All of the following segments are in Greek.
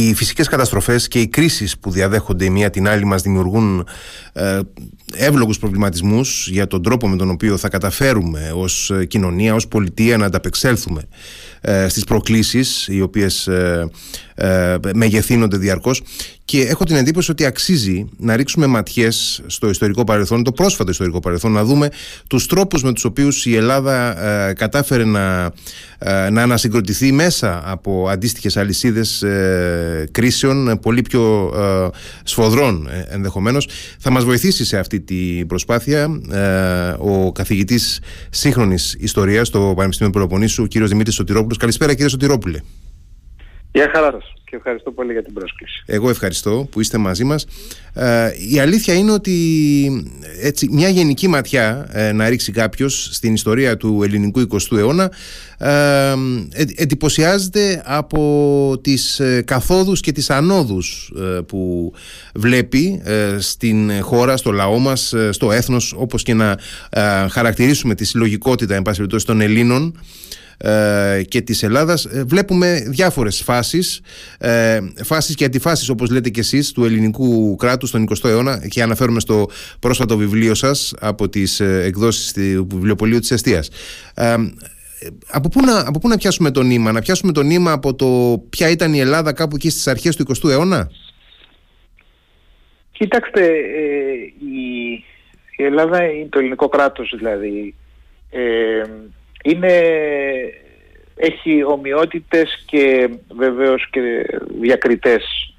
οι φυσικές καταστροφές και οι κρίσεις που διαδέχονται η μία την άλλη μας δημιουργούν ε, εύλογους προβληματισμούς για τον τρόπο με τον οποίο θα καταφέρουμε ως κοινωνία, ως πολιτεία να ανταπεξέλθουμε ε, στις προκλήσεις οι οποίες ε, ε, μεγεθύνονται διαρκώς και έχω την εντύπωση ότι αξίζει να ρίξουμε ματιές στο ιστορικό παρελθόν, το πρόσφατο ιστορικό παρελθόν, να δούμε τους τρόπους με τους οποίους η Ελλάδα ε, κατάφερε να, ε, να ανασυγκροτηθεί μέσα από αντίστοιχες αλυσίδες ε, κρίσεων, πολύ πιο σφοδρών ενδεχομένως. Θα μας βοηθήσει σε αυτή την προσπάθεια ο καθηγητής σύγχρονης ιστορίας στο Πανεπιστήμιο Πελοποννήσου, ο κύριος Δημήτρης Σωτηρόπουλος. Καλησπέρα κύριε Σωτηρόπουλε. Γεια χαρά σας και ευχαριστώ πολύ για την πρόσκληση. Εγώ ευχαριστώ που είστε μαζί μας. Ε, η αλήθεια είναι ότι έτσι, μια γενική ματιά ε, να ρίξει κάποιος στην ιστορία του ελληνικού 20ου αιώνα ε, εντυπωσιάζεται από τις ε, καθόδους και τις ανόδους ε, που βλέπει στην χώρα, στο λαό μας, στο έθνος όπως και να χαρακτηρίσουμε τη συλλογικότητα εν πάση των Ελλήνων ε, και της Ελλάδας. Ε, βλέπουμε διάφορες φάσεις. Ε, φάσεις και αντιφάσεις όπως λέτε και εσείς του ελληνικού κράτους στον 20ο αιώνα. Και αναφέρομαι στο πρόσφατο βιβλίο σας από τις εκδόσεις του βιβλιοπολίου της Εστίας. Από πού, να, από πού να πιάσουμε το νήμα, να πιάσουμε το νήμα από το ποια ήταν η Ελλάδα κάπου εκεί στις αρχές του 20ου αιώνα; Κοιτάξτε, η, η Ελλάδα, το ελληνικό κράτος δηλαδή, είναι, έχει ομοιότητες και βεβαίως και διακριτές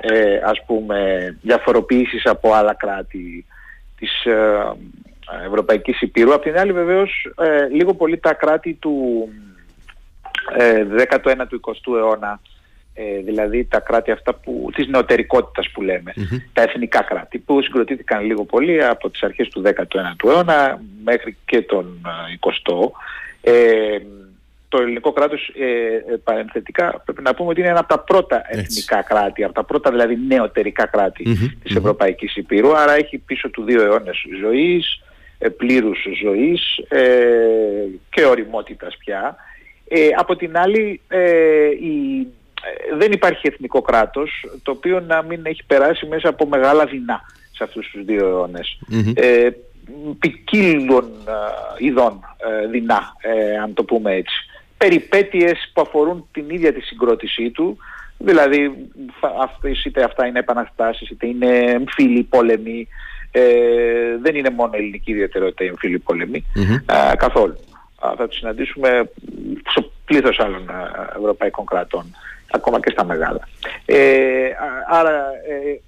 ε, ας πούμε διαφοροποιήσεις από άλλα κράτη της ε, Ευρωπαϊκής Υπήρου. Απ' την άλλη βεβαίως ε, λίγο πολύ τα κράτη του ε, 19ου 20ου αιώνα ε, δηλαδή τα κράτη αυτά που, της νεωτερικότητας που λέμε, τα εθνικά κράτη που συγκροτήθηκαν λίγο πολύ από τις αρχές του 19ου αιώνα μέχρι και τον 20ο. Ε, το ελληνικό κράτος ε, ε, παρενθετικά πρέπει να πούμε ότι είναι ένα από τα πρώτα εθνικά κράτη, από τα πρώτα δηλαδή νεωτερικά κράτη mm-hmm, της Ευρωπαϊκής Υπήρου, άρα έχει πίσω του δύο αιώνες ζωής, ε, πλήρους ζωής ε, και οριμότητας πια. Ε, από την άλλη η δεν υπάρχει εθνικό κράτος το οποίο να μην έχει περάσει μέσα από μεγάλα δεινά σε αυτούς τους δύο αιώνες. Ε, ποικίλων ειδών ε, δεινά, ε, αν το πούμε έτσι. Περιπέτειες που αφορούν την ίδια τη συγκρότησή του, δηλαδή είτε αυτά είναι επαναστάσεις, είτε είναι εμφύλοι πόλεμοι, ε, δεν είναι μόνο ελληνική ιδιαιτερότητα η εμφύλοι πόλεμοι, καθόλου. θα τους συναντήσουμε στο πλήθος άλλων ευρωπαϊκών κρατών ακόμα και στα μεγάλα. Ε, άρα ε,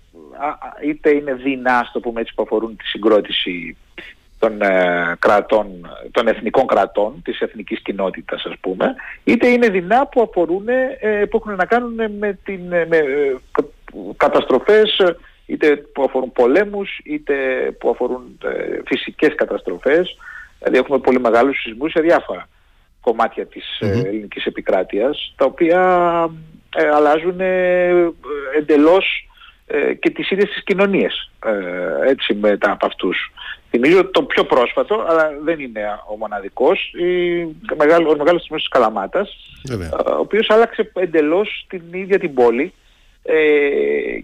είτε είναι δεινά, το πούμε έτσι, που αφορούν τη συγκρότηση των, ε, κρατών, των εθνικών κρατών, της εθνικής κοινότητας ας πούμε, είτε είναι δεινά που αφορούν, ε, που έχουν να κάνουν με, την, με ε, καταστροφές είτε που αφορούν πολέμους, είτε που αφορούν φυσικές καταστροφές. Δηλαδή έχουμε πολύ μεγάλους σεισμούς σε διάφορα κομμάτια της mm-hmm. ελληνικής επικράτειας, τα οποία ε, αλλάζουν ε, εντελώς ε, και τις ίδιες τις κοινωνίες ε, έτσι μετά από αυτούς. Θυμίζω το πιο πρόσφατο, αλλά δεν είναι ο μοναδικός, η, μεγάλο, ο μεγάλος της Καλαμάτας, ο οποίος άλλαξε εντελώς την ίδια την πόλη ε,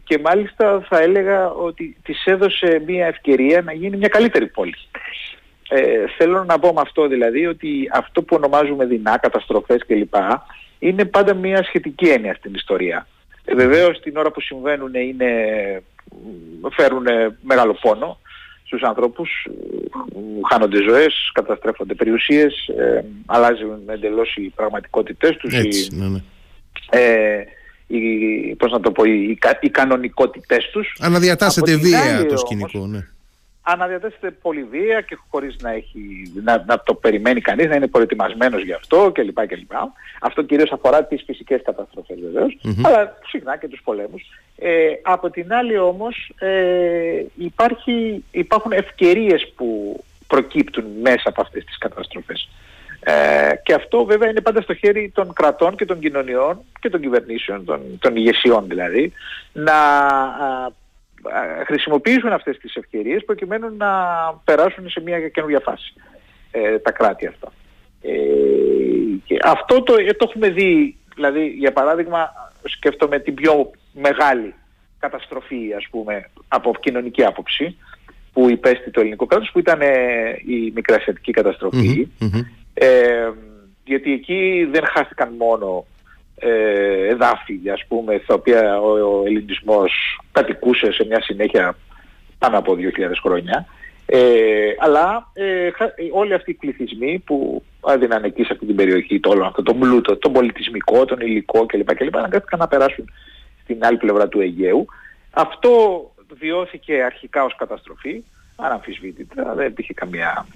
και μάλιστα θα έλεγα ότι της έδωσε μια ευκαιρία να γίνει μια καλύτερη πόλη. Ε, θέλω να πω με αυτό δηλαδή ότι αυτό που ονομάζουμε δεινά, καταστροφές κλπ είναι πάντα μια σχετική έννοια στην ιστορία. Ε, βεβαίως την ώρα που συμβαίνουν είναι, φέρουν μεγάλο πόνο στους ανθρώπους, χάνονται ζωές, καταστρέφονται περιουσίες, ε, αλλάζουν εντελώς οι πραγματικότητες τους, Έτσι, οι, ναι, ναι. Ε, οι, πώς να το πω, οι, οι κανονικότητες τους. Αναδιατάσσεται βία το σκηνικό, ναι αναδιατέθεται πολύ βία και χωρίς να, έχει, να, να το περιμένει κανείς, να είναι προετοιμασμένος γι' αυτό κλπ. κλπ. Αυτό κυρίως αφορά τις φυσικές καταστροφές αλλά συχνά και τους πολέμους. Ε, από την άλλη όμως ε, υπάρχει, υπάρχουν ευκαιρίες που προκύπτουν μέσα από αυτές τις καταστροφές. Ε, και αυτό βέβαια είναι πάντα στο χέρι των κρατών και των κοινωνιών και των κυβερνήσεων, των, των ηγεσιών δηλαδή, να χρησιμοποιήσουν αυτές τις ευκαιρίες προκειμένου να περάσουν σε μια καινούργια φάση ε, τα κράτη αυτά. Ε, και αυτό το, ε, το έχουμε δει, δηλαδή για παράδειγμα σκέφτομαι την πιο μεγάλη καταστροφή ας πούμε από κοινωνική άποψη που υπέστη το ελληνικό κράτος που ήταν η μικρασιατική Ε, γιατί εκεί δεν χάθηκαν μόνο ε, εδάφη ας πούμε στα οποία ο, ο ελληνισμός κατοικούσε σε μια συνέχεια πάνω από 2.000 χρόνια ε, αλλά ε, όλοι αυτοί οι πληθυσμοί που έδιναν εκεί σε αυτή την περιοχή το όλο αυτό, τον πλούτο, τον πολιτισμικό, τον υλικό κλπ. κλπ αναγκάστηκαν να περάσουν στην άλλη πλευρά του Αιγαίου. Αυτό βιώθηκε αρχικά ως καταστροφή, αναμφισβήτητα, δεν υπήρχε καμία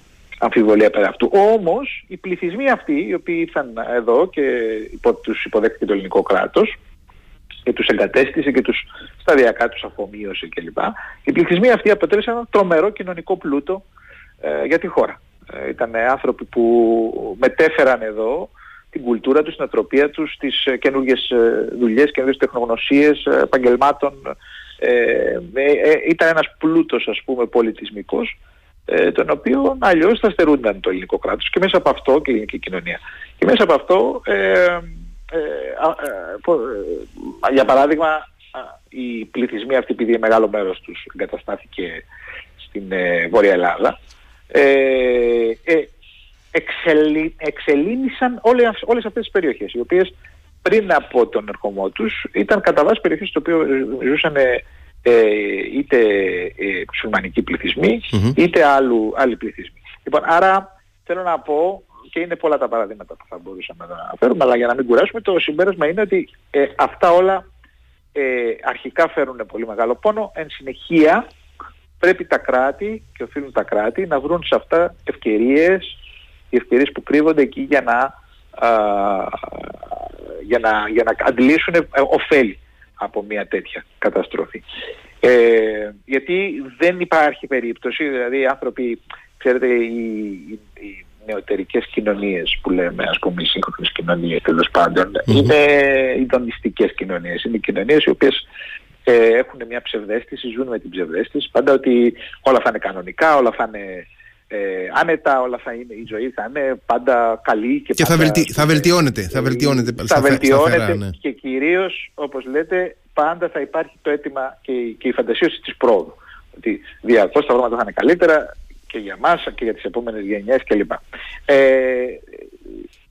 αμφιβολία πέρα αυτού. Όμως οι πληθυσμοί αυτοί, οι οποίοι ήρθαν εδώ και υπό, τους υποδέχτηκε το ελληνικό κράτος, και τους εγκατέστησε και τους σταδιακά τους αφομοίωσε κλπ. Οι πληθυσμοί αυτοί αποτέλεσαν ένα τρομερό κοινωνικό πλούτο ε, για τη χώρα. Ε, ήταν άνθρωποι που μετέφεραν εδώ την κουλτούρα τους, την ατροπία τους, τις ε, καινούργιες ε, δουλειές, καινούργιες τεχνογνωσίες, ε, επαγγελμάτων. Ε, ήταν ένας πλούτος ας πούμε πολιτισμικός τον οποίο αλλιώς θα στερούνταν το ελληνικό κράτος και μέσα από αυτό και η ελληνική κοινωνία. Και μέσα από αυτό ε, ε, ε, για παράδειγμα οι πληθυσμοί αυτοί επειδή μεγάλο μέρος τους εγκαταστάθηκε στην Βόρεια Ελλάδα εξελί, εξελίνησαν όλες, όλες αυτές τις περιοχές οι οποίες πριν από τον ερχομό τους ήταν κατά βάση περιοχές στις οποίες ζούσαν είτε ε, μουσουλμανικοί είτε άλλου, άλλοι πληθυσμοί. Λοιπόν, άρα θέλω να πω και είναι πολλά τα παραδείγματα που θα μπορούσαμε να αναφέρουμε, αλλά για να μην κουράσουμε, το συμπέρασμα είναι ότι ε, αυτά όλα ε, αρχικά φέρουν πολύ μεγάλο πόνο. Εν συνεχεία πρέπει τα κράτη και οφείλουν τα κράτη να βρουν σε αυτά ευκαιρίες, οι ευκαιρίες που κρύβονται εκεί για να, α, για να, για να αντλήσουν ε, ωφέλη από μια τέτοια καταστροφή. Ε, γιατί δεν υπάρχει περίπτωση, δηλαδή οι άνθρωποι, ξέρετε, οι, νεωτερικές κοινωνίες που λέμε, ας πούμε οι σύγχρονες κοινωνίες τέλος είναι ειδονιστικές κοινωνίες. Είναι κοινωνίες οι οποίες ε, έχουν μια ψευδέστηση, ζουν με την ψευδέστηση, πάντα ότι όλα θα είναι κανονικά, όλα θα είναι ε, άνετα, όλα θα είναι, η ζωή θα είναι πάντα καλή και, και πάντα, θα, βελτι, θα βελτιώνεται. Θα βελτιώνεται, θα βελτιώνεται ναι. και κυρίως, όπως λέτε, πάντα θα υπάρχει το αίτημα και, και η φαντασίωση της πρόοδου. Ότι διαρκώς τα πράγματα θα είναι καλύτερα, και για μας και για τις επόμενες γενιές κλπ. Ε,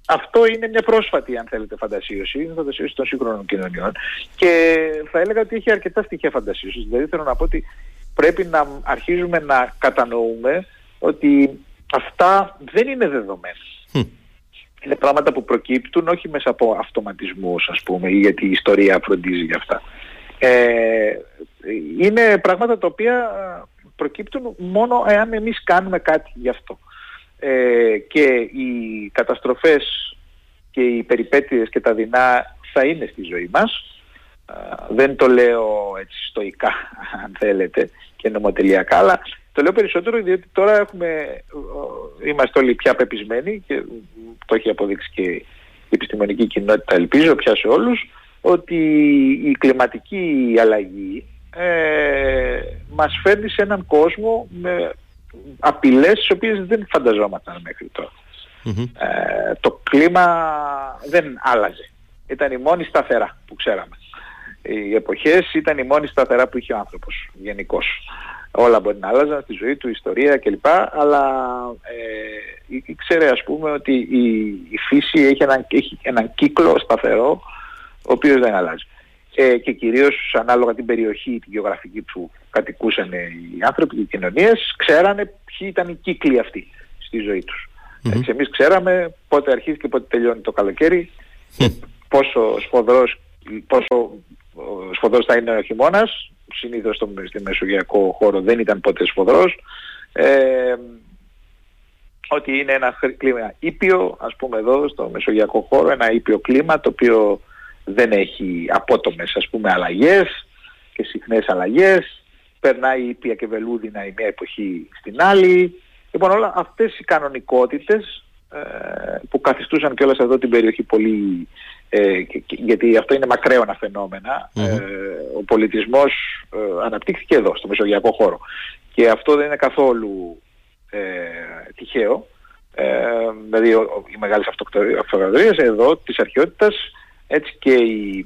αυτό είναι μια πρόσφατη αν θέλετε φαντασίωση, είναι φαντασίωση των σύγχρονων κοινωνιών και θα έλεγα ότι έχει αρκετά στοιχεία φαντασίωσης. Δηλαδή θέλω να πω ότι πρέπει να αρχίζουμε να κατανοούμε ότι αυτά δεν είναι δεδομένα. Είναι πράγματα που προκύπτουν όχι μέσα από αυτοματισμούς ας πούμε ή γιατί η ιστορία φροντίζει για αυτά. Ε, είναι πράγματα τα οποία προκύπτουν μόνο εάν εμείς κάνουμε κάτι γι' αυτό. Ε, και οι καταστροφές και οι περιπέτειες και τα δεινά θα είναι στη ζωή μας. δεν το λέω έτσι στοικά αν θέλετε και νομοτελειακά αλλά το λέω περισσότερο διότι τώρα έχουμε, είμαστε όλοι πια πεπισμένοι και το έχει αποδείξει και η επιστημονική κοινότητα ελπίζω πια σε όλους ότι η κλιματική αλλαγή ε, μας φέρνει σε έναν κόσμο με απειλές τις οποίες δεν φανταζόμασταν μέχρι Ε, το κλίμα δεν άλλαζε. Ήταν η μόνη σταθερά που ξέραμε. Οι εποχές ήταν η μόνη σταθερά που είχε ο άνθρωπος γενικώς. Όλα μπορεί να άλλαζαν στη ζωή του, ιστορία κλπ. Αλλά ε, ήξερε ας πούμε ότι η, η φύση έχει έναν, έχει έναν κύκλο σταθερό ο οποίος δεν αλλάζει ε, και κυρίως ανάλογα την περιοχή, τη γεωγραφική που κατοικούσαν οι άνθρωποι και οι κοινωνίες, ξέρανε ποιοι ήταν οι κύκλοι αυτοί στη ζωή τους. Mm-hmm. Έτσι, εμείς ξέραμε πότε αρχίζει και πότε τελειώνει το καλοκαίρι, πόσο σφοδρός, πόσο σφοδρός θα είναι ο χειμώνας, συνήθως στο, στη μεσογειακό χώρο δεν ήταν ποτέ σφοδρός, ε, ότι είναι ένα κλίμα ήπιο, ας πούμε εδώ στο μεσογειακό χώρο, ένα ήπιο κλίμα το οποίο δεν έχει απότομες ας πούμε αλλαγές και συχνές αλλαγές, περνάει η ήπια και βελούδινα η μία εποχή στην άλλη. Λοιπόν όλα αυτές οι κανονικότητες ε, που καθιστούσαν κιόλας εδώ την περιοχή πολύ, ε, γιατί αυτό είναι μακραίωνα ε, ο πολιτισμός ε, αναπτύχθηκε εδώ, στο μεσογειακό χώρο. Και αυτό δεν είναι καθόλου τυχαίο. δηλαδή οι μεγάλες αυτοκρατορίες εδώ της αρχαιότητας έτσι και η,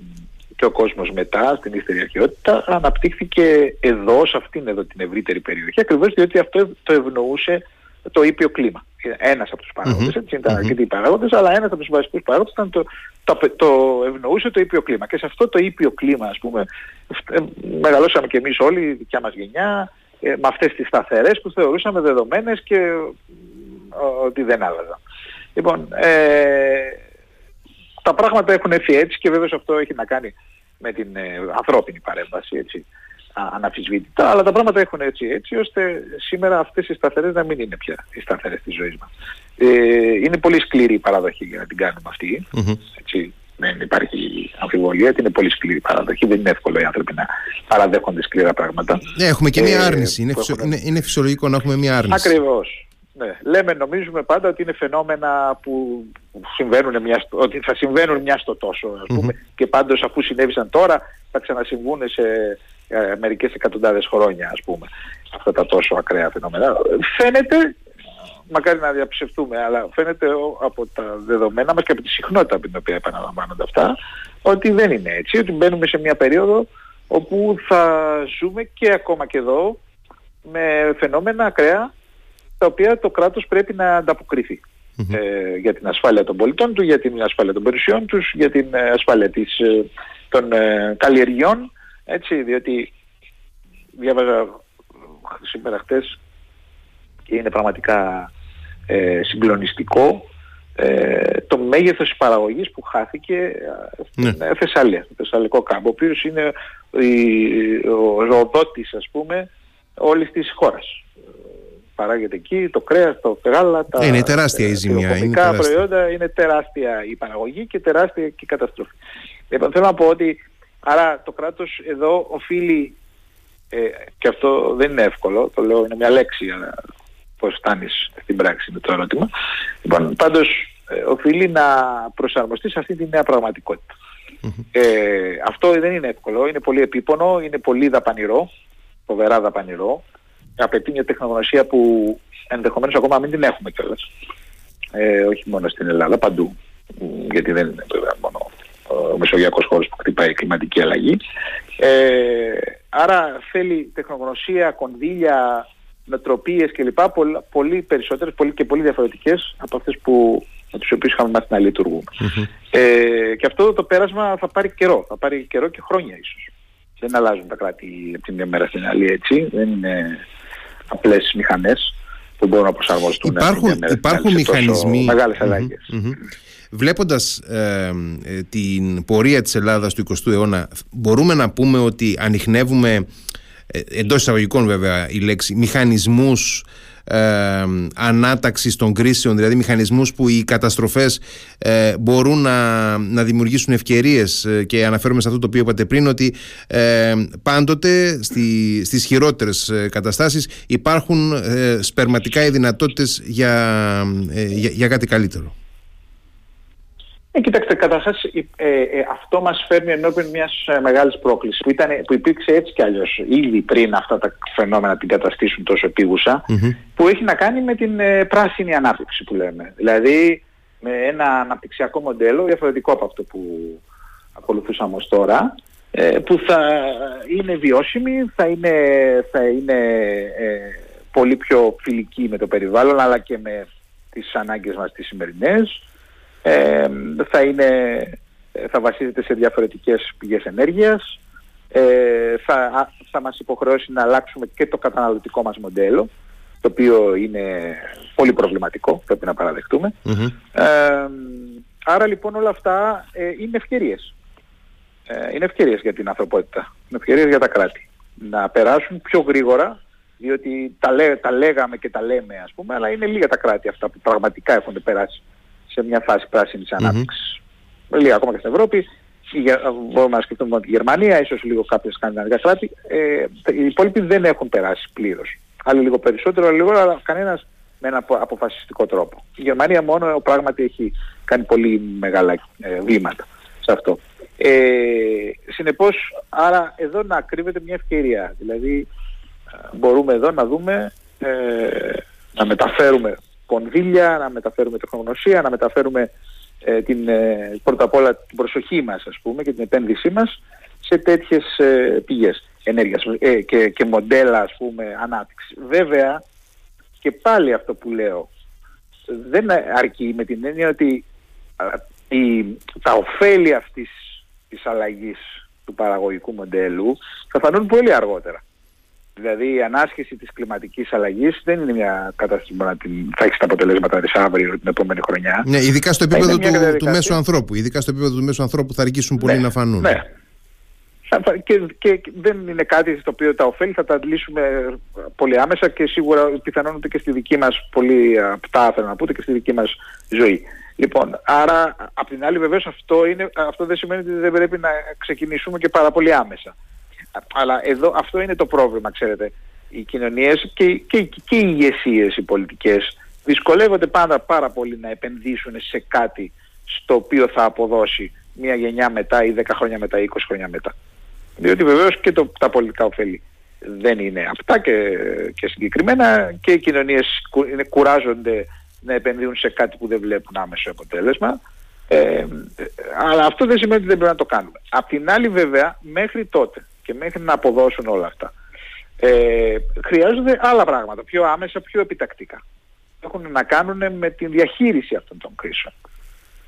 και ο κόσμος μετά στην ύστερη αρχαιότητα αναπτύχθηκε εδώ, σε αυτήν εδώ την ευρύτερη περιοχή ακριβώς διότι αυτό το ευνοούσε το ήπιο κλίμα. Ένας από τους παράγοντες, mm-hmm. έτσι ήταν αρκετοί παράγοντες, αλλά ένας από τους βασικούς παράγοντες ήταν το, το, το ευνοούσε το ήπιο κλίμα. Και σε αυτό το ήπιο κλίμα, ας πούμε, ε, μεγαλώσαμε και εμείς όλοι, η δικιά μας γενιά, ε, με αυτές τις σταθερές που θεωρούσαμε δεδομένες και ε, ότι δεν άλλαζαν. Λοιπόν, ε, τα πράγματα έχουν έρθει έτσι και βέβαια αυτό έχει να κάνει με την ε, ανθρώπινη παρέμβαση έτσι, αναφυσβήτητα, αλλά τα πράγματα έχουν έτσι έτσι ώστε σήμερα αυτές οι σταθερές να μην είναι πια οι σταθερές της ζωής μας. Ε, είναι πολύ σκληρή η παραδοχή για να την κάνουμε Έτσι, δεν υπάρχει αμφιβολία ότι είναι πολύ σκληρή η παραδοχή. Δεν είναι εύκολο οι άνθρωποι να παραδέχονται σκληρά πράγματα. Ναι, έχουμε και μια ε, άρνηση. Είναι, είναι, είναι φυσιολογικό να έχουμε μια άρνηση. Ακριβώς. Ναι. Λέμε, νομίζουμε πάντα ότι είναι φαινόμενα που συμβαίνουν μια, ότι θα συμβαίνουν μια στο τόσο ας πούμε, και πάντως αφού συνέβησαν τώρα θα ξανασυμβούν σε ε, μερικές εκατοντάδες χρόνια ας πούμε αυτά τα τόσο ακραία φαινόμενα. Φαίνεται, μακάρι να διαψευτούμε, αλλά φαίνεται από τα δεδομένα μας και από τη συχνότητα από την οποία επαναλαμβάνονται αυτά ότι δεν είναι έτσι, ότι μπαίνουμε σε μια περίοδο όπου θα ζούμε και ακόμα και εδώ με φαινόμενα ακραία τα οποία το κράτος πρέπει να ανταποκριθει ε, για την ασφάλεια των πολιτών του, για την ασφάλεια των περιουσιών τους, για την ε, ασφάλεια της, ε, των ε, καλλιεργειών, έτσι, διότι διάβαζα σήμερα χτες και είναι πραγματικά συγκλονιστικό το μέγεθος της παραγωγής που χάθηκε στην ναι. Θεσσαλία, στο Θεσσαλικό κάμπο, ο οποίος είναι ο ροδότης ας πούμε όλης της χώρας παράγεται εκεί, το κρέας, το γάλα, τα είναι τεράστια η ζημιά, είναι τεράστια. προϊόντα, είναι τεράστια η παραγωγή και τεράστια και η καταστροφή. Λοιπόν, θέλω να πω ότι άρα το κράτος εδώ οφείλει, ε, και αυτό δεν είναι εύκολο, το λέω είναι μια λέξη, αλλά πώς φτάνεις στην πράξη με το ερώτημα. Λοιπόν, πάντως ε, οφείλει να προσαρμοστεί σε αυτή τη νέα πραγματικότητα. Ε, αυτό δεν είναι εύκολο, είναι πολύ επίπονο, είναι πολύ δαπανηρό, φοβερά δαπανηρό απαιτεί μια τεχνογνωσία που ενδεχομένως ακόμα μην την έχουμε κιόλας. Ε, όχι μόνο στην Ελλάδα, παντού. Γιατί δεν είναι βέβαια μόνο ο μεσογειακός χώρος που χτυπάει η κλιματική αλλαγή. Ε, άρα θέλει τεχνογνωσία, κονδύλια, νοοτροπίες κλπ. Πολύ, πολύ περισσότερες πολύ και πολύ διαφορετικές από αυτές που με τους οποίους είχαμε μάθει να λειτουργούμε. Ε, και αυτό το πέρασμα θα πάρει καιρό, θα πάρει καιρό και χρόνια ίσως. Δεν αλλάζουν τα κράτη από την μια μέρα στην άλλη έτσι. Δεν είναι απλές μηχανές που μπορούν να προσαρμοστούν. Υπάρχουν, υπάρχουν μηχανισμοί. Μεγάλες Βλέποντας ε, ε, την πορεία της Ελλάδας του 20ου αιώνα, μπορούμε να πούμε ότι ανοιχνεύουμε, ε, εντός εισαγωγικών βέβαια η λέξη, μηχανισμούς ε, ανάταξης των κρίσεων, δηλαδή μηχανισμούς που οι καταστροφές ε, μπορούν να, να δημιουργήσουν ευκαιρίες ε, και αναφέρομαι σε αυτό το οποίο είπατε πριν ότι ε, πάντοτε στη, στις χειρότερες ε, καταστάσεις υπάρχουν σπερματικά οι δυνατότητες για, για, για κάτι καλύτερο. Ε, κοιτάξτε, καταρχάς ε, ε, αυτό μας φέρνει ενώπιον μιας ε, μεγάλης πρόκλησης που, ήταν, που υπήρξε έτσι κι αλλιώς ήδη πριν αυτά τα φαινόμενα την καταστήσουν τόσο που έχει να κάνει με την ε, πράσινη ανάπτυξη που λέμε. Δηλαδή με ένα αναπτυξιακό μοντέλο διαφορετικό από αυτό που ακολουθούσαμε ως τώρα που θα είναι βιώσιμη, θα είναι, θα είναι πολύ πιο φιλική με το περιβάλλον αλλά και με τις ανάγκες μας τις σημερινές ε, θα, είναι, θα βασίζεται σε διαφορετικές πηγές ενέργειας, ε, θα, θα μας υποχρεώσει να αλλάξουμε και το καταναλωτικό μας μοντέλο, το οποίο είναι πολύ προβληματικό, πρέπει να παραδεχτουμε άρα λοιπόν όλα αυτά ε, είναι ευκαιρίες. Ε, είναι ευκαιρίες για την ανθρωπότητα, είναι ευκαιρίες για τα κράτη. Να περάσουν πιο γρήγορα, διότι τα, λέ, τα λέγαμε και τα λέμε ας πούμε, αλλά είναι λίγα τα κράτη αυτά που πραγματικά έχουν περάσει σε μια φάση πράσινης ανάπτυξης. Mm-hmm. Λίγα ακόμα και στην Ευρώπη. Μπορούμε να σκεφτούμε τη Γερμανία, ίσως λίγο κάποια σκανδιναβικά κράτη. Ε, οι υπόλοιποι δεν έχουν περάσει πλήρως. Άλλοι λίγο περισσότερο, άλλοι λίγο, αλλά κανένας με ένα αποφασιστικό τρόπο. Η Γερμανία μόνο πράγματι έχει κάνει πολύ μεγάλα ε, βήματα σε αυτό. Ε, συνεπώς, άρα εδώ να κρύβεται μια ευκαιρία. Δηλαδή, ε, μπορούμε εδώ να δούμε, ε, να μεταφέρουμε κονδύλια, να μεταφέρουμε τεχνογνωσία, να μεταφέρουμε ε, την, ε, πρώτα απ' όλα την προσοχή μας ας πούμε και την επένδυσή μας σε τέτοιες ε, πηγές ενέργειας ε, και, και μοντέλα ας πούμε ανάπτυξης. Βέβαια και πάλι αυτό που λέω δεν αρκεί με την έννοια ότι η, τα ωφέλη αυτής της αλλαγής του παραγωγικού μοντέλου θα φανούν πολύ αργότερα. Δηλαδή η ανάσχεση της κλιματικής αλλαγής δεν είναι μια κατάσταση που θα έχει τα αποτελέσματα της αύριο την επόμενη χρονιά. Ναι, ειδικά στο επίπεδο του, του μέσου ανθρώπου. Ειδικά στο επίπεδο του μέσου ανθρώπου θα αργήσουν πολύ ναι, να φανούν. Ναι. Και, και δεν είναι κάτι στο οποίο τα ωφέλη θα τα αντλήσουμε πολύ άμεσα και σίγουρα πιθανόν και στη δική μας πολύ απτά θέλω να πω και στη δική μας ζωή. Λοιπόν, άρα απ' την άλλη βεβαίως αυτό, είναι, αυτό δεν σημαίνει ότι δεν πρέπει να ξεκινήσουμε και πάρα πολύ άμεσα. Αλλά εδώ αυτό είναι το πρόβλημα, ξέρετε. Οι κοινωνίες και, και, και οι ηγεσίες οι πολιτικές δυσκολεύονται πάντα πάρα πολύ να επενδύσουν σε κάτι στο οποίο θα αποδώσει μία γενιά μετά ή 10 χρόνια μετά ή 20 χρόνια μετά. Διότι βεβαίως και το, τα πολιτικά ωφέλη δεν είναι αυτά και, και συγκεκριμένα και οι κοινωνίες κουράζονται να επενδύουν σε κάτι που δεν βλέπουν άμεσο αποτέλεσμα. Ε, αλλά αυτό δεν σημαίνει ότι δεν πρέπει να το κάνουμε. Απ' την άλλη βέβαια μέχρι τότε και μέχρι να αποδώσουν όλα αυτά ε, χρειάζονται άλλα πράγματα, πιο άμεσα, πιο επιτακτικά. Έχουν να κάνουν με τη διαχείριση αυτών των κρίσεων.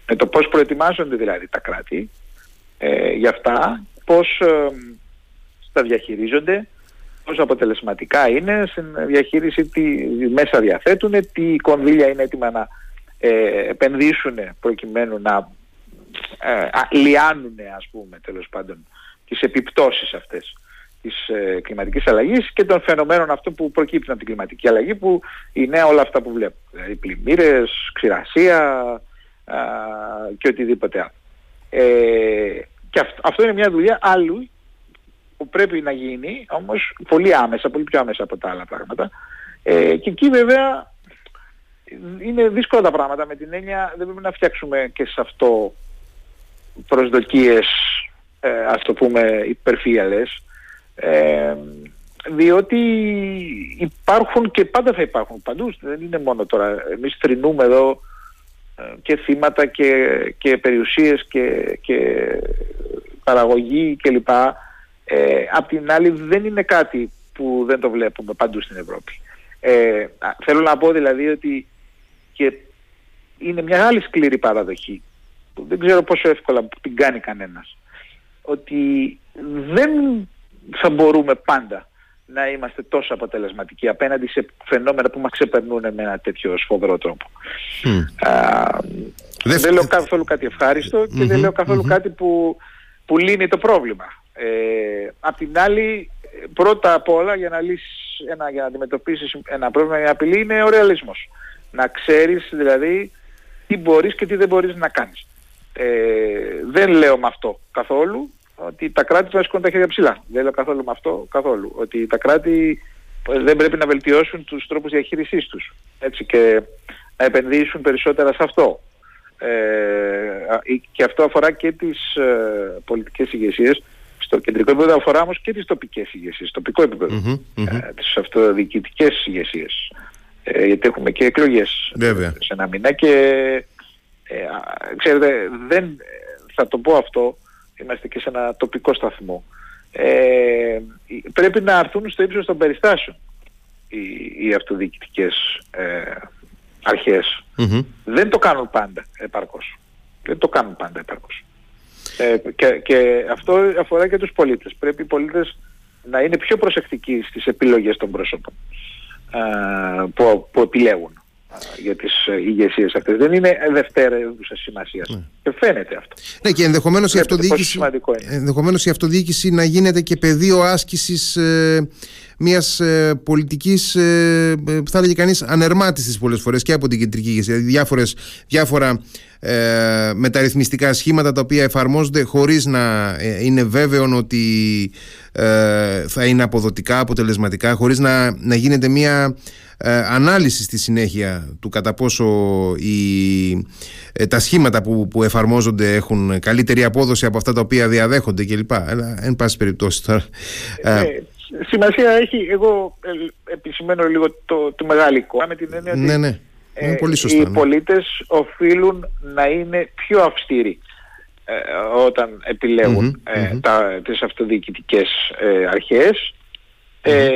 Με το πώς προετοιμάζονται δηλαδή τα κράτη ε, για αυτά, πώς ε, τα διαχειρίζονται, πόσο αποτελεσματικά είναι στην διαχείριση, τι μέσα διαθέτουν, τι κονδύλια είναι έτοιμα να ε, επενδύσουν προκειμένου να ε, λιάνουν ας πούμε τέλος πάντων τις επιπτώσεις αυτές της ε, κλιματικής αλλαγής και των φαινομένων αυτών που προκύπτουν από την κλιματική αλλαγή που είναι όλα αυτά που βλέπουμε. Δηλαδή πλημμύρες, ξηρασία και οτιδήποτε άλλο. Ε, και αυτό, αυτό είναι μια δουλειά άλλου που πρέπει να γίνει όμως πολύ άμεσα, πολύ πιο άμεσα από τα άλλα πράγματα. Ε, και εκεί βέβαια είναι δύσκολα τα πράγματα με την έννοια δεν πρέπει να φτιάξουμε και σε αυτό προσδοκίες ε, ας το πούμε υπερφύαλες. Ε, διότι υπάρχουν και πάντα θα υπάρχουν παντού. Δεν είναι μόνο τώρα. Εμείς θρυνούμε εδώ ε, και θύματα και, και περιουσίες και, και παραγωγή κλπ. Ε, απ' την άλλη δεν είναι κάτι που δεν το βλέπουμε παντού στην Ευρώπη. Ε, θέλω να πω δηλαδή ότι και είναι μια άλλη σκληρή παραδοχή. Που δεν ξέρω πόσο εύκολα την κάνει κανένας ότι δεν θα μπορούμε πάντα να είμαστε τόσο αποτελεσματικοί απέναντι σε φαινόμενα που μας ξεπερνούν με ένα τέτοιο σφοδρό τρόπο. δεν λέω καθόλου κάτι ευχάριστο και δεν λέω κάτι που, που λύνει το πρόβλημα. Ε, απ' την άλλη, πρώτα απ' όλα για να, λύσεις ένα, για να αντιμετωπίσεις ένα πρόβλημα, μια απειλή είναι ο ρεαλισμός. Να ξέρεις δηλαδή τι μπορείς και τι δεν μπορείς να κάνεις. Ε, δεν λέω με αυτό καθόλου ότι τα κράτη θα σηκώνουν τα χέρια ψηλά. Δεν λέω καθόλου με αυτό καθόλου. Ότι τα κράτη ε, δεν πρέπει να βελτιώσουν τους τρόπους διαχείρισής τους. Έτσι και να επενδύσουν περισσότερα σε αυτό. Ε, και αυτό αφορά και τις ε, πολιτικές ηγεσίες. Στο κεντρικό επίπεδο αφορά όμως και τις τοπικές ηγεσίες, τοπικό επίπεδο. Ε, τις αυτοδιοικητικές ηγεσίες. Ε, γιατί έχουμε και εκλογές Βέβαια. σε ένα μήνα και ε, ξέρετε δεν θα το πω αυτό είμαστε και σε ένα τοπικό σταθμό. Ε, πρέπει να έρθουν στο ύψος των περιστάσεων οι, οι αυτοδιοικητικές ε, αρχες Δεν το κάνουν πάντα επαρκώς. Δεν το κάνουν πάντα επαρκώς. Ε, και, και αυτό αφορά και τους πολίτες. Πρέπει οι πολίτες να είναι πιο προσεκτικοί στις επιλογές των πρόσωπων ε, που, που επιλέγουν για τις ε, ηγεσίες αυτές. Δεν είναι δευτέρευουσα σημασία. Ναι. Και φαίνεται αυτό. Ναι και ενδεχομένως η, αυτοδιοίκηση, ενδεχομένως η αυτοδιοίκηση να γίνεται και πεδίο άσκησης ε, μιας ε, πολιτικής ε, θα έλεγε κανείς ανερμάτιστης πολλές φορές και από την κεντρική ηγεσία. Δηλαδή διάφορες, διάφορα ε, μεταρρυθμιστικά σχήματα τα οποία εφαρμόζονται χωρίς να ε, είναι βέβαιο ότι ε, θα είναι αποδοτικά, αποτελεσματικά χωρίς να, να γίνεται μια ε, ανάλυση στη συνέχεια του κατά πόσο τα σχήματα που, που εφαρμόζονται έχουν καλύτερη απόδοση από αυτά τα οποία διαδέχονται κλπ. Αλλά εν πάση περιπτώσει τώρα. σημασία έχει, εγώ επισημαίνω λίγο το, το μεγάλη εικόνα με την έννοια ότι ναι, ναι. Είναι πολύ σωστά, οι ναι. πολίτες οφείλουν να είναι πιο αυστηροί ε, όταν επιλέγουν Μμμ, ε, μμμ. τα, τις αυτοδιοικητικές ε, αρχές ε,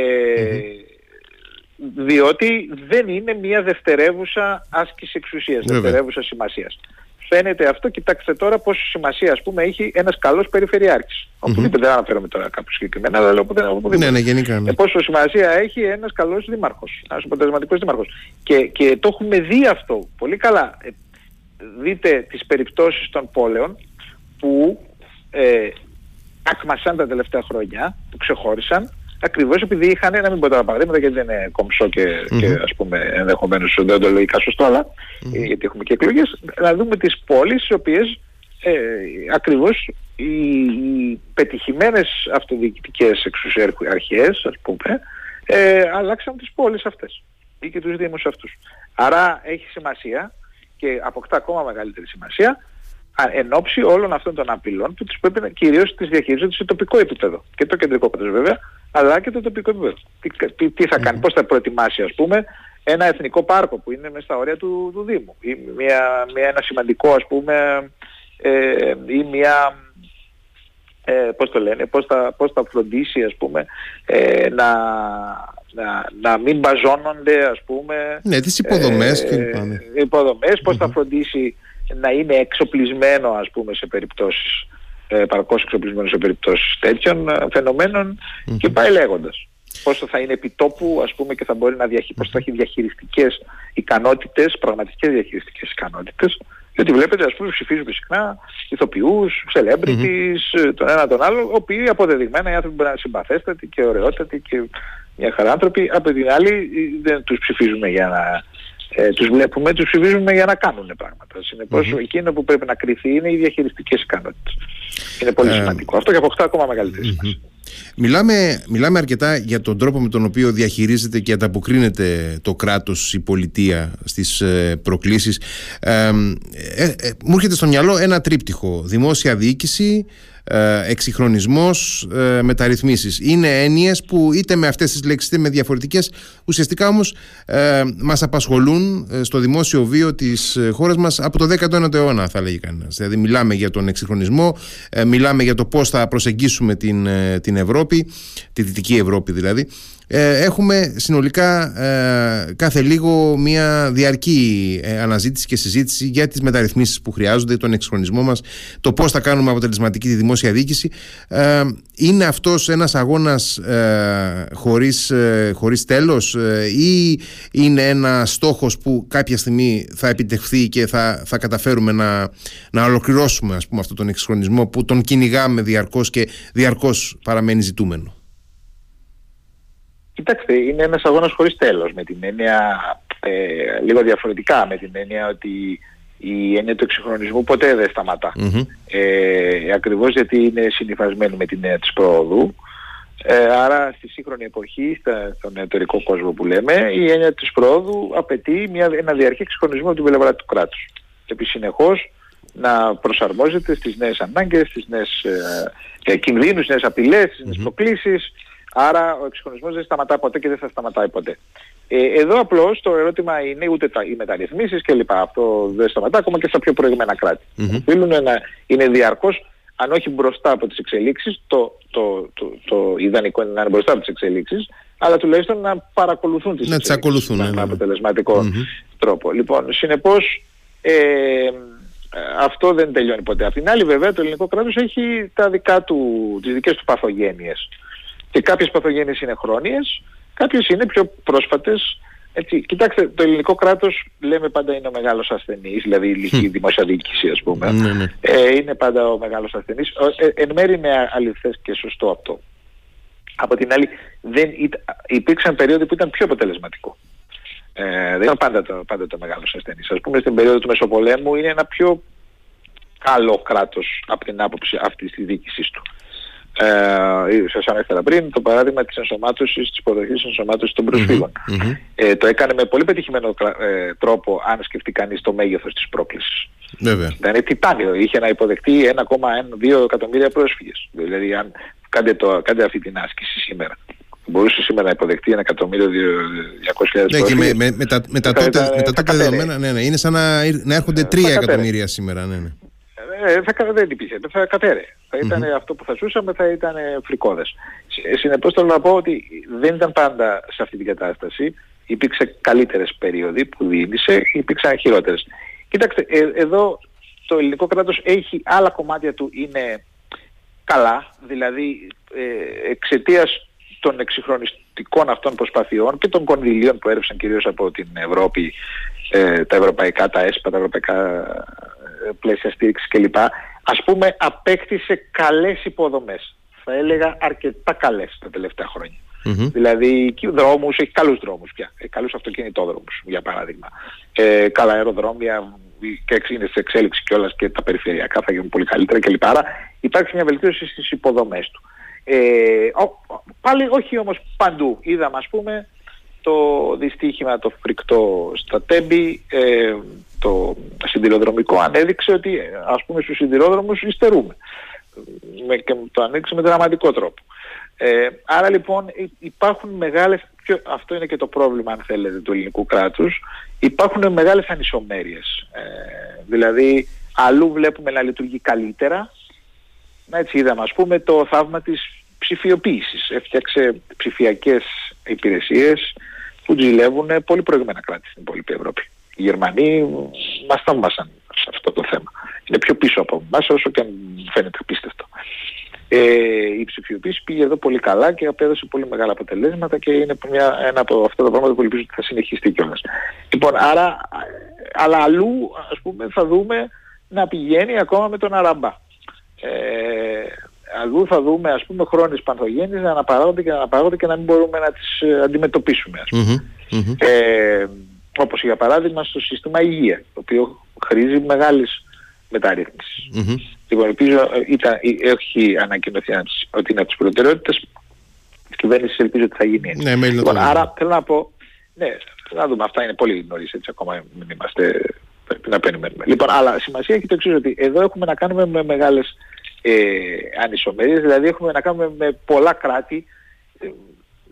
διότι δεν είναι μια δευτερεύουσα άσκηση εξουσίας, Βέβαια. δευτερεύουσα σημασίας. Φαίνεται αυτό, κοιτάξτε τώρα πόσο σημασία ας πούμε έχει ένας καλός περιφερειάρχης. Οπουδήποτε δεν αναφέρομαι τώρα κάπου συγκεκριμένα, αλλά λέω οπουδήποτε. οπουδήποτε. Ναι, ναι, γενικά. Ναι. Ε, πόσο σημασία έχει ένας καλός δήμαρχος, ένας αποτελεσματικός δήμαρχος. Και, και το έχουμε δει αυτό πολύ καλά. Ε, δείτε τις περιπτώσεις των πόλεων που ε, άκμασαν τα τελευταία χρόνια, που ξεχώρισαν, ακριβώς επειδή είχαν, να μην πω τώρα παραδείγματα γιατί δεν είναι κομψό και, και ας πούμε ενδεχομένως οντολογικά σωστό, αλλά ε, γιατί έχουμε και εκλογές, να δούμε τις πόλεις οι οποίες ε, ακριβώς οι, οι πετυχημένες αυτοδιοικητικές εξουσιαρχίες, ας πούμε, ε, αλλάξαν τις πόλεις αυτές ή και τους δήμους αυτούς. Άρα έχει σημασία και αποκτά ακόμα μεγαλύτερη σημασία α, εν ώψη όλων αυτών των απειλών που τις πρέπει να, κυρίως τις διαχειρίζονται σε τοπικό επίπεδο και το κεντρικό επίπεδο βέβαια αλλά και το τοπικό επίπεδο. Τι, τι, τι θα κάνει, πώς θα προετοιμάσει ας πούμε ένα εθνικό πάρκο που είναι μέσα στα όρια του, του Δήμου ή μια, μια, ένα σημαντικό ας πούμε ε, ή μια ε, πώς το λένε, πώς θα, πώς θα φροντίσει ας πούμε ε, να, να, να μην μπαζώνονται ας πούμε Ναι, τις υποδομές και λοιπά, ναι. υποδομές, πώς θα φροντίσει να είναι εξοπλισμένο ας πούμε σε περιπτώσεις ε, παρκώς εξοπλισμένο σε περιπτώσεις τέτοιων ε, φαινομένων και πάει λέγοντας. Πόσο θα είναι επιτόπου ας πούμε και θα μπορεί να διαχει... πώς θα έχει διαχειριστικές ικανότητες, πραγματικές διαχειριστικές ικανότητες γιατί βλέπετε ας πούμε ψηφίζουν συχνά ηθοποιούς, celebrities, ε, τον ένα τον άλλο, οι οποίοι αποδεδειγμένα οι άνθρωποι μπορεί να είναι συμπαθέστατοι και ωραιότατοι και μια χαρά άνθρωποι. Από την άλλη ε, δεν τους ψηφίζουμε για να ε, τους βλέπουμε, τους ψηφίζουμε για να κάνουν πράγματα. Συνεπώς εκείνο που πρέπει να κρυθεί είναι οι διαχειριστικές ικανότητες. Είναι πολύ Ε, σημαντικό. Αυτό και αποκτά ακόμα μεγαλύτερη σημασία. Μιλάμε, μιλάμε αρκετά για τον τρόπο με τον οποίο διαχειρίζεται και ανταποκρίνεται το κράτος, η πολιτεία στις ε, προκλήσεις. Ε, ε, ε, μου έρχεται στο μυαλό ένα τρίπτυχο. Δημόσια διοίκηση, ε, εξυγχρονισμός, ε, μεταρρυθμίσεις. Είναι έννοιες που είτε με αυτές τις λέξεις είτε με διαφορετικές ουσιαστικά όμως ε, μας απασχολούν ε, στο δημόσιο βίο της ε, χώρας μας από το 19ο αιώνα θα λέγει κανένας. Δηλαδή μιλάμε για τον εξυγχρονισμό, ε, μιλάμε για το πώς θα προσεγγίσουμε την, ε, την Ευρώπη, τη Δυτική Ευρώπη δηλαδή. Ε, έχουμε συνολικά ε, κάθε λίγο μια διαρκή ε, αναζήτηση και συζήτηση για τις μεταρρυθμίσεις που χρειάζονται, τον εξυγχρονισμό μας, το πώς θα κάνουμε αποτελεσματική τη δημόσια διοίκηση. Ε, είναι αυτός ένας αγώνας ε, χωρίς, ε, χωρίς τέλος ε, ή είναι ένα στόχος που κάποια στιγμή θα επιτευχθεί και θα, θα καταφέρουμε να, να ολοκληρώσουμε ας πούμε, αυτόν τον εξυγχρονισμό που τον κυνηγάμε διαρκώς και διαρκώς παραμένει ζητούμενο; Κοιτάξτε, είναι ένας αγώνας χωρίς τέλος με την έννοια ε, λίγο διαφορετικά με την έννοια ότι η έννοια του εξυγχρονισμού ποτέ δεν σταματά. Ε, ακριβώς γιατί είναι συνειφασμένη με την έννοια της πρόοδου. Ε, άρα στη σύγχρονη εποχή, στα, στον εταιρικό κόσμο που λέμε, η έννοια της πρόοδου απαιτεί μια, ένα διαρκή εξυγχρονισμό από την πλευρά του κράτους. Και συνεχώς να προσαρμόζεται στις νέες ανάγκες, στις νέες ε, κινδύνους, στις νέες απειλές, στις νέες προκλήσεις. Άρα ο εξυγχρονισμός δεν σταματά ποτέ και δεν θα σταματάει ποτέ. Ε, εδώ απλώς το ερώτημα είναι ούτε τα, οι μεταρρυθμίσεις κλπ. Αυτό δεν σταματά ακόμα και στα πιο προηγμένα κράτη. Mm-hmm. Οφείλουν να είναι διαρκώς, αν όχι μπροστά από τις εξελίξεις, το, το, το, το ιδανικό είναι να είναι μπροστά από τις εξελίξεις, αλλά τουλάχιστον να παρακολουθούν τις να εξελίξεις ακολουθούν, με ναι, ναι. αποτελεσματικό Mm-hmm. τρόπο. Λοιπόν, συνεπώς ε, αυτό δεν τελειώνει ποτέ. Απ' την άλλη βέβαια το ελληνικό κράτος έχει τα δικά του, τις δικές του παθογένειες. Και κάποιες παθογένειες είναι χρόνιες, κάποιες είναι πιο πρόσφατες. Έτσι, κοιτάξτε, το ελληνικό κράτος λέμε πάντα είναι ο μεγάλος ασθενής, δηλαδή η ηλική δημόσια διοίκηση ας πούμε. Ναι, ναι. Ε, είναι πάντα ο μεγάλος ασθενής. Ο- ε, εν μέρει είναι αληθές και σωστό αυτό. Από την άλλη, δεν, ήταν- υπήρξαν περίοδοι που ήταν πιο αποτελεσματικό. Ε, δεν ήταν πάντα το, πάντα το μεγάλος ασθενής. Ας πούμε στην περίοδο του Μεσοπολέμου είναι ένα πιο καλό κράτος από την άποψη αυτής της διοίκησης του. Ε, σας ανέφερα πριν το παράδειγμα της ενσωμάτωσης, της υποδοχής ενσωμάτωσης των προσφύγων. Μμμ. Ε, το έκανε με πολύ πετυχημένο κρα- ε, τρόπο αν σκεφτεί κανείς το μέγεθος της πρόκλησης. Βέβαια. Ήταν τιτάνιο, είχε να υποδεχτεί 1,2 εκατομμύρια πρόσφυγες. Δηλαδή αν κάντε, το, κάντε αυτή την άσκηση σήμερα. μπορούσε σήμερα να υποδεχτεί ένα εκατομμύριο 200.000 ναι, και με, με, με, τα, με τα τότε, με τα τότε δεδομένα, ναι, ναι, είναι σαν να, να έρχονται 3 εκατομμύρια σήμερα. Ναι, ναι. Ε, θα, δεν υπήρχε, θα κατέρε. Θα ηταν αυτό που θα ζούσαμε, θα ήταν φρικόδες. Συνεπώς θέλω να πω ότι δεν ήταν πάντα σε αυτή την κατάσταση. Υπήρξε καλύτερες περίοδοι που διήνυσε, υπήρξαν χειρότερες. Κοιτάξτε, ε, εδώ το ελληνικό κράτος έχει άλλα κομμάτια του είναι καλά, δηλαδή ε, εξαιτίας των εξυγχρονιστικών αυτών προσπαθειών και των κονδυλίων που έρευσαν κυρίως από την Ευρώπη, ε, τα ευρωπαϊκά, τα ΕΣΠΑ, τα ευρωπαϊκά ε, πλαίσια στήριξης κλπ. Ας πούμε απέκτησε καλές υποδομές. Θα έλεγα αρκετά καλές τα τελευταία χρόνια. Mm-hmm. Δηλαδή δρόμους, έχει καλούς δρόμους πια, έχει καλούς αυτοκινητόδρομους για παράδειγμα. Ε, καλά αεροδρόμια και είναι σε εξέλιξη κιόλας και τα περιφερειακά θα γίνουν πολύ καλύτερα κλπ. Άρα υπάρχει μια βελτίωση στις υποδομές του. Ε, πάλι όχι όμως παντού. Είδαμε ας πούμε το δυστύχημα το φρικτό στα Τέμπη, ε, το συντηροδρομικό ανέδειξε ότι ας πούμε στους συντηρόδρομους υστερούμε. Με, και το ανοίξει με δραματικό τρόπο. Ε, άρα λοιπόν υπάρχουν μεγάλες, και αυτό είναι και το πρόβλημα αν θέλετε του ελληνικού κράτους, υπάρχουν μεγάλες ανισομέρειες. Ε, δηλαδή αλλού βλέπουμε να λειτουργεί καλύτερα, έτσι είδαμε ας πούμε το θαύμα της ψηφιοποίησης. Έφτιαξε ψηφιακές υπηρεσίες που ζηλεύουν πολύ προηγούμενα κράτη στην υπόλοιπη Ευρώπη. Οι Γερμανοί μας θαύμασαν σε αυτό το θέμα. Είναι πιο πίσω από εμάς όσο και αν φαίνεται απίστευτο. Ε, η ψηφιοποίηση πήγε εδώ πολύ καλά και απέδωσε πολύ μεγάλα αποτελέσματα και είναι μια, ένα από αυτά τα πράγματα που ελπίζω ότι θα συνεχιστεί κιόλας. Λοιπόν, άρα, αλλά αλλού ας πούμε θα δούμε να πηγαίνει ακόμα με τον Αραμπά. Ε, αλλού θα δούμε ας πούμε χρόνες πανθογένειες να αναπαράγονται και να αναπαράγονται και να μην μπορούμε να τις ε, αντιμετωπίσουμε ας πούμε. Mm-hmm. Ε, όπως για παράδειγμα στο σύστημα υγεία, το οποίο χρήζει μεγάλης μεταρρύθμισης. Mm-hmm. Λοιπόν, ελπίζω, ε, ήταν, ε, έχει ανακοινωθεί ότι είναι από τις προτεραιότητες της κυβέρνησης, ελπίζω ότι θα γίνει έτσι. Ναι, λοιπόν, άρα θέλω να πω, ναι, να δούμε, αυτά είναι πολύ νωρίς, έτσι ακόμα μην είμαστε, πρέπει να περιμένουμε. Λοιπόν, αλλά σημασία έχει το εξής, ότι εδώ έχουμε να κάνουμε με μεγάλες ε, ανισομερίες, δηλαδή έχουμε να κάνουμε με πολλά κράτη ε,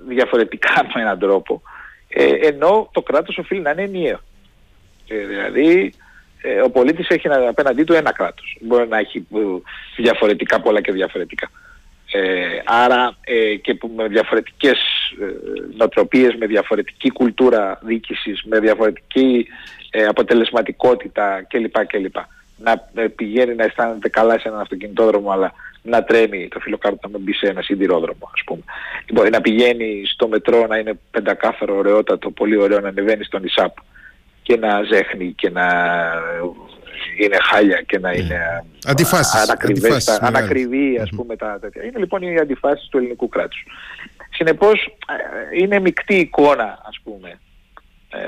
διαφορετικά με έναν τρόπο, ε, ενώ το κράτος οφείλει να είναι ενιαίο. Ε, δηλαδή ε, ο πολίτης έχει απέναντί του ένα κράτος. Μπορεί να έχει ε, διαφορετικά πολλά και διαφορετικά. Ε, άρα ε, και που με διαφορετικές ε, νοοτροπίες, με διαφορετική κουλτούρα διοίκησης, με διαφορετική αποτελεσματικότητα κλπ. κλπ να ε, πηγαίνει να αισθάνεται καλά σε έναν αυτοκινητόδρομο αλλά να τρέμει το φιλοκάρτο να μην μπει σε ένα σιδηρόδρομο ας πούμε. Λοιπόν, να πηγαίνει στο μετρό να είναι πεντακάθαρο ωραιότατο, πολύ ωραίο να ανεβαίνει στον Ισάπ και να ζέχνει και να είναι χάλια και να είναι yeah. αντιφάσεις, αντιφάσεις, ανακριβή ας πούμε τα τέτοια. Είναι λοιπόν οι αντιφάσεις του ελληνικού κράτους. Συνεπώς ε, είναι μεικτή εικόνα ας πούμε ε,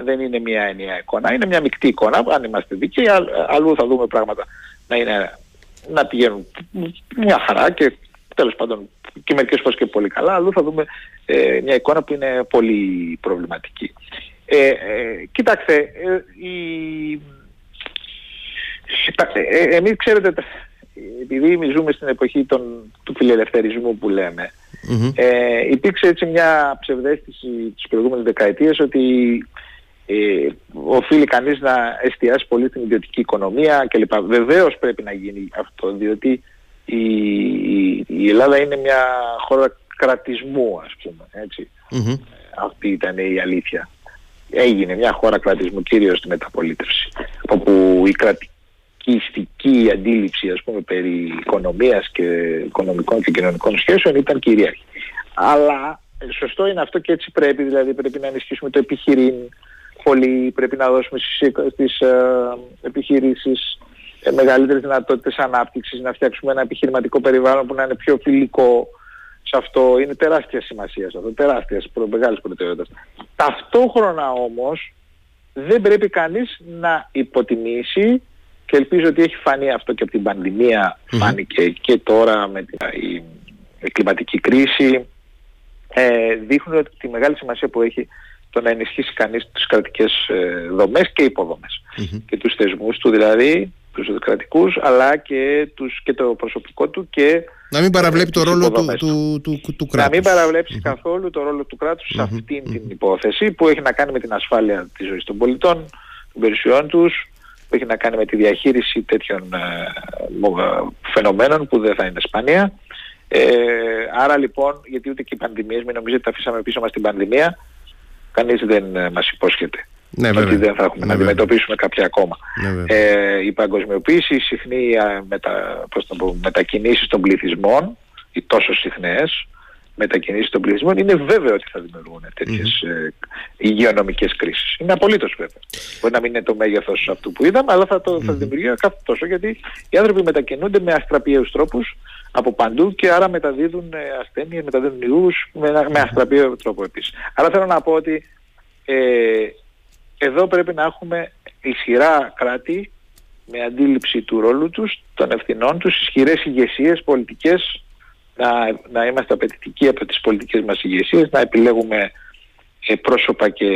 δεν είναι μια ενιαία εικόνα, είναι μια μεικτή εικόνα, αν είμαστε δίκαιοι, αλλού θα δούμε πράγματα να, είναι, να πηγαίνουν μια χαρά και τέλος πάντων και μερικές φορές και πολύ καλά, αλλού θα δούμε ε, μια εικόνα που είναι πολύ προβληματική. Ε, ε, κοιτάξτε, ε, η... Ε, εμείς ξέρετε, επειδή ζούμε στην εποχή των, του φιλελευθερισμού που λέμε, ε, υπήρξε έτσι μια ψευδέστηση τις προηγούμενες δεκαετίες ότι ε, οφείλει κανείς να εστιάσει πολύ στην ιδιωτική οικονομία κλπ. Βεβαίως πρέπει να γίνει αυτό, διότι η, η, Ελλάδα είναι μια χώρα κρατισμού, ας πούμε, Αυτή ήταν η αλήθεια. Έγινε μια χώρα κρατισμού κυρίως στη μεταπολίτευση, όπου η κρατικιστική αντίληψη, ας πούμε, περί οικονομίας και οικονομικών και κοινωνικών σχέσεων ήταν κυρίαρχη. Αλλά σωστό είναι αυτό και έτσι πρέπει, δηλαδή πρέπει να ενισχύσουμε το επιχειρήν, πολύ πρέπει να δώσουμε στις, στις ε, επιχειρήσεις ε, μεγαλύτερες δυνατότητες ανάπτυξης, να φτιάξουμε ένα επιχειρηματικό περιβάλλον που να είναι πιο φιλικό σε αυτό. Είναι τεράστια σημασία σε αυτό, τεράστιας, προ, μεγάλης προτεραιότητας. Ταυτόχρονα όμως δεν πρέπει κανείς να υποτιμήσει και ελπίζω ότι έχει φανεί αυτό και από την πανδημία, φάνηκε και τώρα με την η, κλιματική κρίση, ε, δείχνουν ότι τη μεγάλη σημασία που έχει το να ενισχύσει κανείς τις κρατικές ε, δομές και υποδομες και τους θεσμούς του, δηλαδή τους κρατικούς αλλά και, τους, και το προσωπικό του και να μην παραβλέπει το ρόλο του, του, του, του, κράτους. Να μην παραβλεψει καθόλου το ρόλο του κράτους σε αυτην την υπόθεση που έχει να κάνει με την ασφάλεια της ζωής των πολιτών, των περιουσιών τους, που έχει να κάνει με τη διαχείριση τέτοιων ε, φαινομένων που δεν θα είναι σπανία. Ε, άρα λοιπόν, γιατί ούτε και οι πανδημίες, μην νομίζετε τα αφήσαμε πίσω μας την πανδημία, κανείς δεν ε, μας υπόσχεται. Ναι, ότι δεν θα έχουμε ναι, να αντιμετωπίσουμε κάποια ακόμα. Ναι, ε, η παγκοσμιοποίηση, οι συχνή μετα, μετακινήσεις των πληθυσμών, οι τόσο συχνές μετακινήσεις των πληθυσμών, είναι βέβαιο ότι θα δημιουργούν τέτοιες mm-hmm. ε, υγειονομικές κρίσεις. Είναι απολύτως βέβαιο. Μπορεί να μην είναι το μέγεθος αυτού που είδαμε, αλλά θα, το, mm-hmm. θα δημιουργεί κάθε τόσο, γιατί οι άνθρωποι μετακινούνται με αστραπιαίους τρόπους από παντού και άρα μεταδίδουν ε, ασθένειες, μεταδίδουν ιούς με, με αστραπιαίο τρόπο επίσης. Άρα θέλω να πω ότι ε, εδώ πρέπει να έχουμε ισχυρά κράτη με αντίληψη του ρόλου τους, των ευθυνών τους, ισχυρές ηγεσίες πολιτικές, να, να είμαστε απαιτητικοί από τις πολιτικές μας ηγεσίες, να επιλέγουμε ε, πρόσωπα και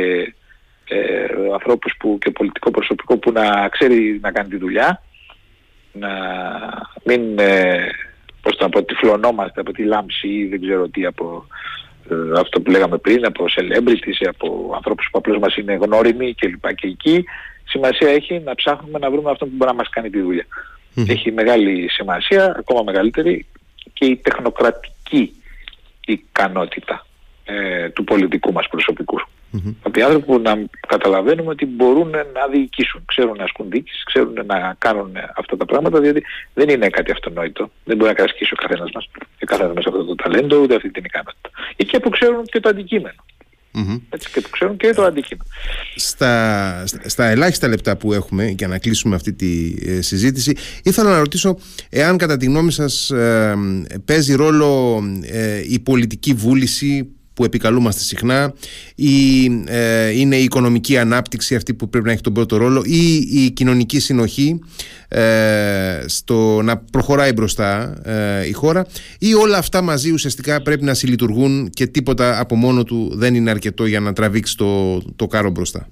ε, ανθρώπους που, και πολιτικό προσωπικό που να ξέρει να κάνει τη δουλειά, να μην ε, πώς το πω, τυφλωνόμαστε από τη λάμψη ή δεν ξέρω τι από ε, αυτό που λέγαμε πριν από celebrities, από ανθρώπους που απλώς μας είναι γνώριμοι κλπ. Και εκεί σημασία έχει να ψάχνουμε να βρούμε αυτό που μπορεί να μας κάνει τη δουλειά. Έχει μεγάλη σημασία, ακόμα μεγαλύτερη, και η τεχνοκρατική ικανότητα ε, του πολιτικού μας προσωπικού. Mm-hmm. Από άνθρωποι που να καταλαβαίνουμε ότι μπορούν να διοικήσουν, ξέρουν να ασκούν διοίκηση, ξέρουν να κάνουν αυτά τα πράγματα, διότι δεν είναι κάτι αυτονόητο. Δεν μπορεί να κατασκήσει ο καθένας μας και καθένας μέσα αυτό το ταλέντο, ούτε αυτή την ικανότητα. Εκεί που ξέρουν και το αντικείμενο. Mm-hmm. Έτσι, και που ξέρουν και το αντικείμενο. Στα, στα ελάχιστα λεπτά που έχουμε για να κλείσουμε αυτή τη ε, συζήτηση ήθελα να ρωτήσω εάν κατά τη γνώμη σας ε, παίζει ρόλο ε, η πολιτική βούληση που επικαλούμαστε συχνά ή ε, είναι η οικονομική ανάπτυξη αυτή που πρέπει να έχει τον πρώτο ρόλο ή η κοινωνική συνοχή ε, στο να προχωράει μπροστά ε, η χώρα ή όλα αυτά μαζί ουσιαστικά πρέπει να συλλειτουργούν και τίποτα από μόνο του δεν είναι αρκετό για να τραβήξει το, το κάρο μπροστά.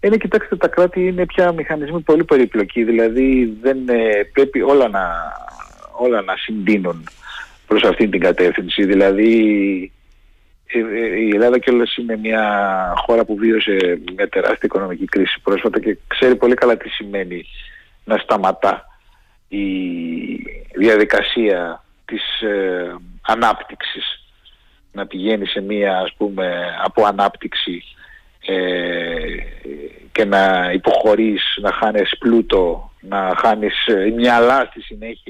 Είναι, κοιτάξτε, τα κράτη είναι πια μηχανισμοί πολύ περίπλοκοι, δηλαδή δεν πρέπει όλα να, όλα να συντείνουν προς αυτήν την κατεύθυνση. Δηλαδή ε, ε, η Ελλάδα κιόλας είναι μια χώρα που βίωσε μια τεράστια οικονομική κρίση πρόσφατα και ξέρει πολύ καλά τι σημαίνει να σταματά η διαδικασία της ε, ανάπτυξης να πηγαίνει σε μια ας πούμε από ανάπτυξη ε, και να υποχωρείς, να χάνεις πλούτο, να χάνεις μυαλά στη συνέχεια ανθρώπους που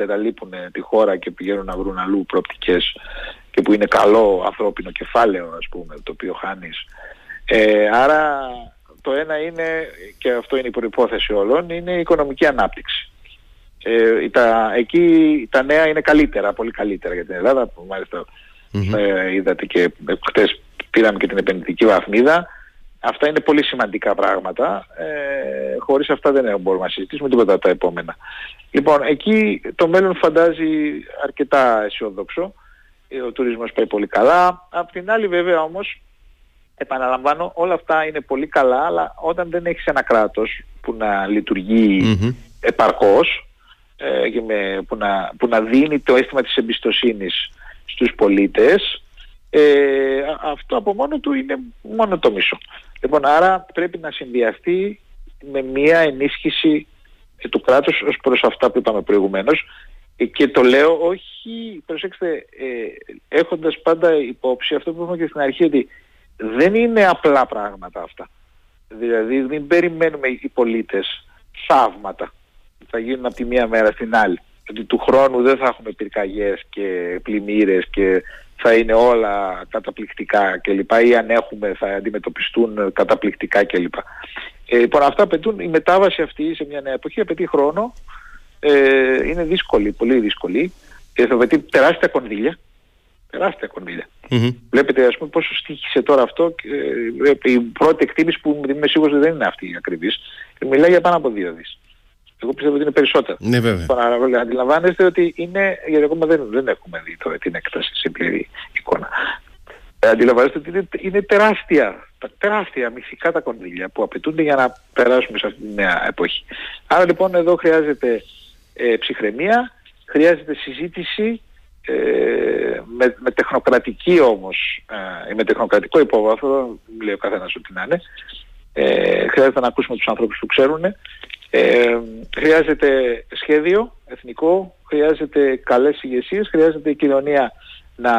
εγκαταλείπουν τη χώρα και πηγαίνουν να βρουν αλλού προοπτικές και που είναι καλό ανθρώπινο κεφάλαιο ας πούμε το οποίο χάνεις. Ε, άρα το ένα είναι, και αυτό είναι η προϋπόθεση όλων, είναι η οικονομική ανάπτυξη. Ε, τα, εκεί τα νέα είναι καλύτερα, πολύ καλύτερα για την Ελλάδα, που μάλιστα ε, είδατε και χτες πήραμε και την επενδυτική βαθμίδα. Αυτά είναι πολύ σημαντικά πράγματα. Ε, χωρίς αυτά δεν μπορούμε να συζητήσουμε τίποτα τα επόμενα. Λοιπόν, εκεί το μέλλον φαντάζει αρκετά αισιόδοξο. Ε, ο τουρισμός πάει πολύ καλά. Απ' την άλλη βέβαια όμως, επαναλαμβάνω, όλα αυτά είναι πολύ καλά, αλλά όταν δεν έχεις ένα κράτος που να λειτουργεί mm-hmm. επαρκώς ε, και με, που, να, που να δίνει το αίσθημα της εμπιστοσύνης στους πολίτες, ε, αυτό από μόνο του είναι μόνο το μισό. Λοιπόν, άρα πρέπει να συνδυαστεί με μια ενίσχυση του κράτους ως προς αυτά που είπαμε προηγουμένως ε, και το λέω όχι, προσέξτε, ε, έχοντας πάντα υπόψη αυτό που είπαμε και στην αρχή ότι δεν είναι απλά πράγματα αυτά. Δηλαδή μην περιμένουμε οι πολίτες θαύματα που θα γίνουν από τη μία μέρα στην άλλη. Ότι του χρόνου δεν θα έχουμε πυρκαγιές και πλημμύρες και θα είναι όλα καταπληκτικά κλπ. Ή αν έχουμε θα αντιμετωπιστούν καταπληκτικά κλπ. Ε, λοιπόν, αυτά απαιτούν, η μετάβαση αυτή σε μια νέα εποχή απαιτεί χρόνο, ε, είναι δύσκολη, πολύ δύσκολη και θα απαιτεί τεράστια κονδύλια. Τεράστια κονδύλια. Mm-hmm. Βλέπετε ας πούμε πόσο στήχησε τώρα αυτό και, ε, η πρώτη εκτίμηση που είμαι σίγουρος ότι δεν είναι αυτή η ακριβής μιλάει για πάνω από δύο δις. Εγώ πιστεύω ότι είναι περισσότερο. Ναι, βέβαια. Λοιπόν, αντιλαμβάνεστε ότι είναι, γιατί ακόμα δεν, δεν έχουμε δει το, την έκταση σε πλήρη εικόνα. Ε, αντιλαμβάνεστε ότι είναι, είναι τεράστια τα τεράστια μυθικά τα κονδύλια που απαιτούνται για να περάσουμε σε αυτή τη νέα εποχή. Άρα λοιπόν εδώ χρειάζεται ε, ψυχραιμία, χρειάζεται συζήτηση ε, με, με τεχνοκρατική όμως ε, με τεχνοκρατικό υπόβαθρο, λέει ο καθένας ό,τι να είναι, ε, χρειάζεται να ακούσουμε τους ανθρώπους που ξέρουν, ε, χρειάζεται σχέδιο εθνικό, χρειάζεται καλές ηγεσίες, χρειάζεται η κοινωνία να,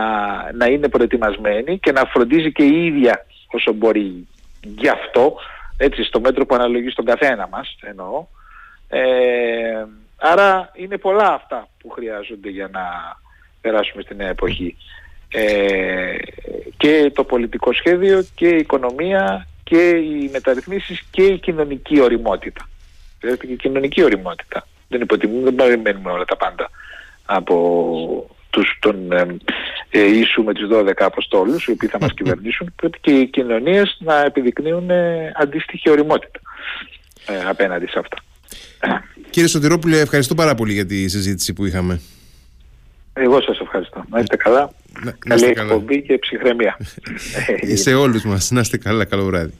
να είναι προετοιμασμένη και να φροντίζει και η ίδια όσο μπορεί γι' αυτό, έτσι στο μέτρο που αναλογεί στον καθένα μας εννοώ. Ε, άρα είναι πολλά αυτά που χρειάζονται για να περάσουμε στη νέα εποχή. Ε, και το πολιτικό σχέδιο και η οικονομία και οι μεταρρυθμίσεις και η κοινωνική οριμότητα. Δηλαδή και η κοινωνική οριμότητα. Δεν υποτιμούμε, δεν περιμένουμε όλα τα πάντα από τους, τον ε, ε, Ιησού με τους 12 Αποστόλους οι οποίοι θα μας κυβερνήσουν πρέπει και οι κοινωνίες να επιδεικνύουν ε, αντίστοιχη οριμότητα ε, απέναντι σε αυτά. Κύριε Σωτηρόπουλε, ευχαριστώ πάρα πολύ για τη συζήτηση που είχαμε. Εγώ σας ευχαριστώ. Να είστε καλά. Να, Καλή εκπομπή και ψυχραιμία. Σε όλους μας. Να είστε καλά. Καλό βράδυ.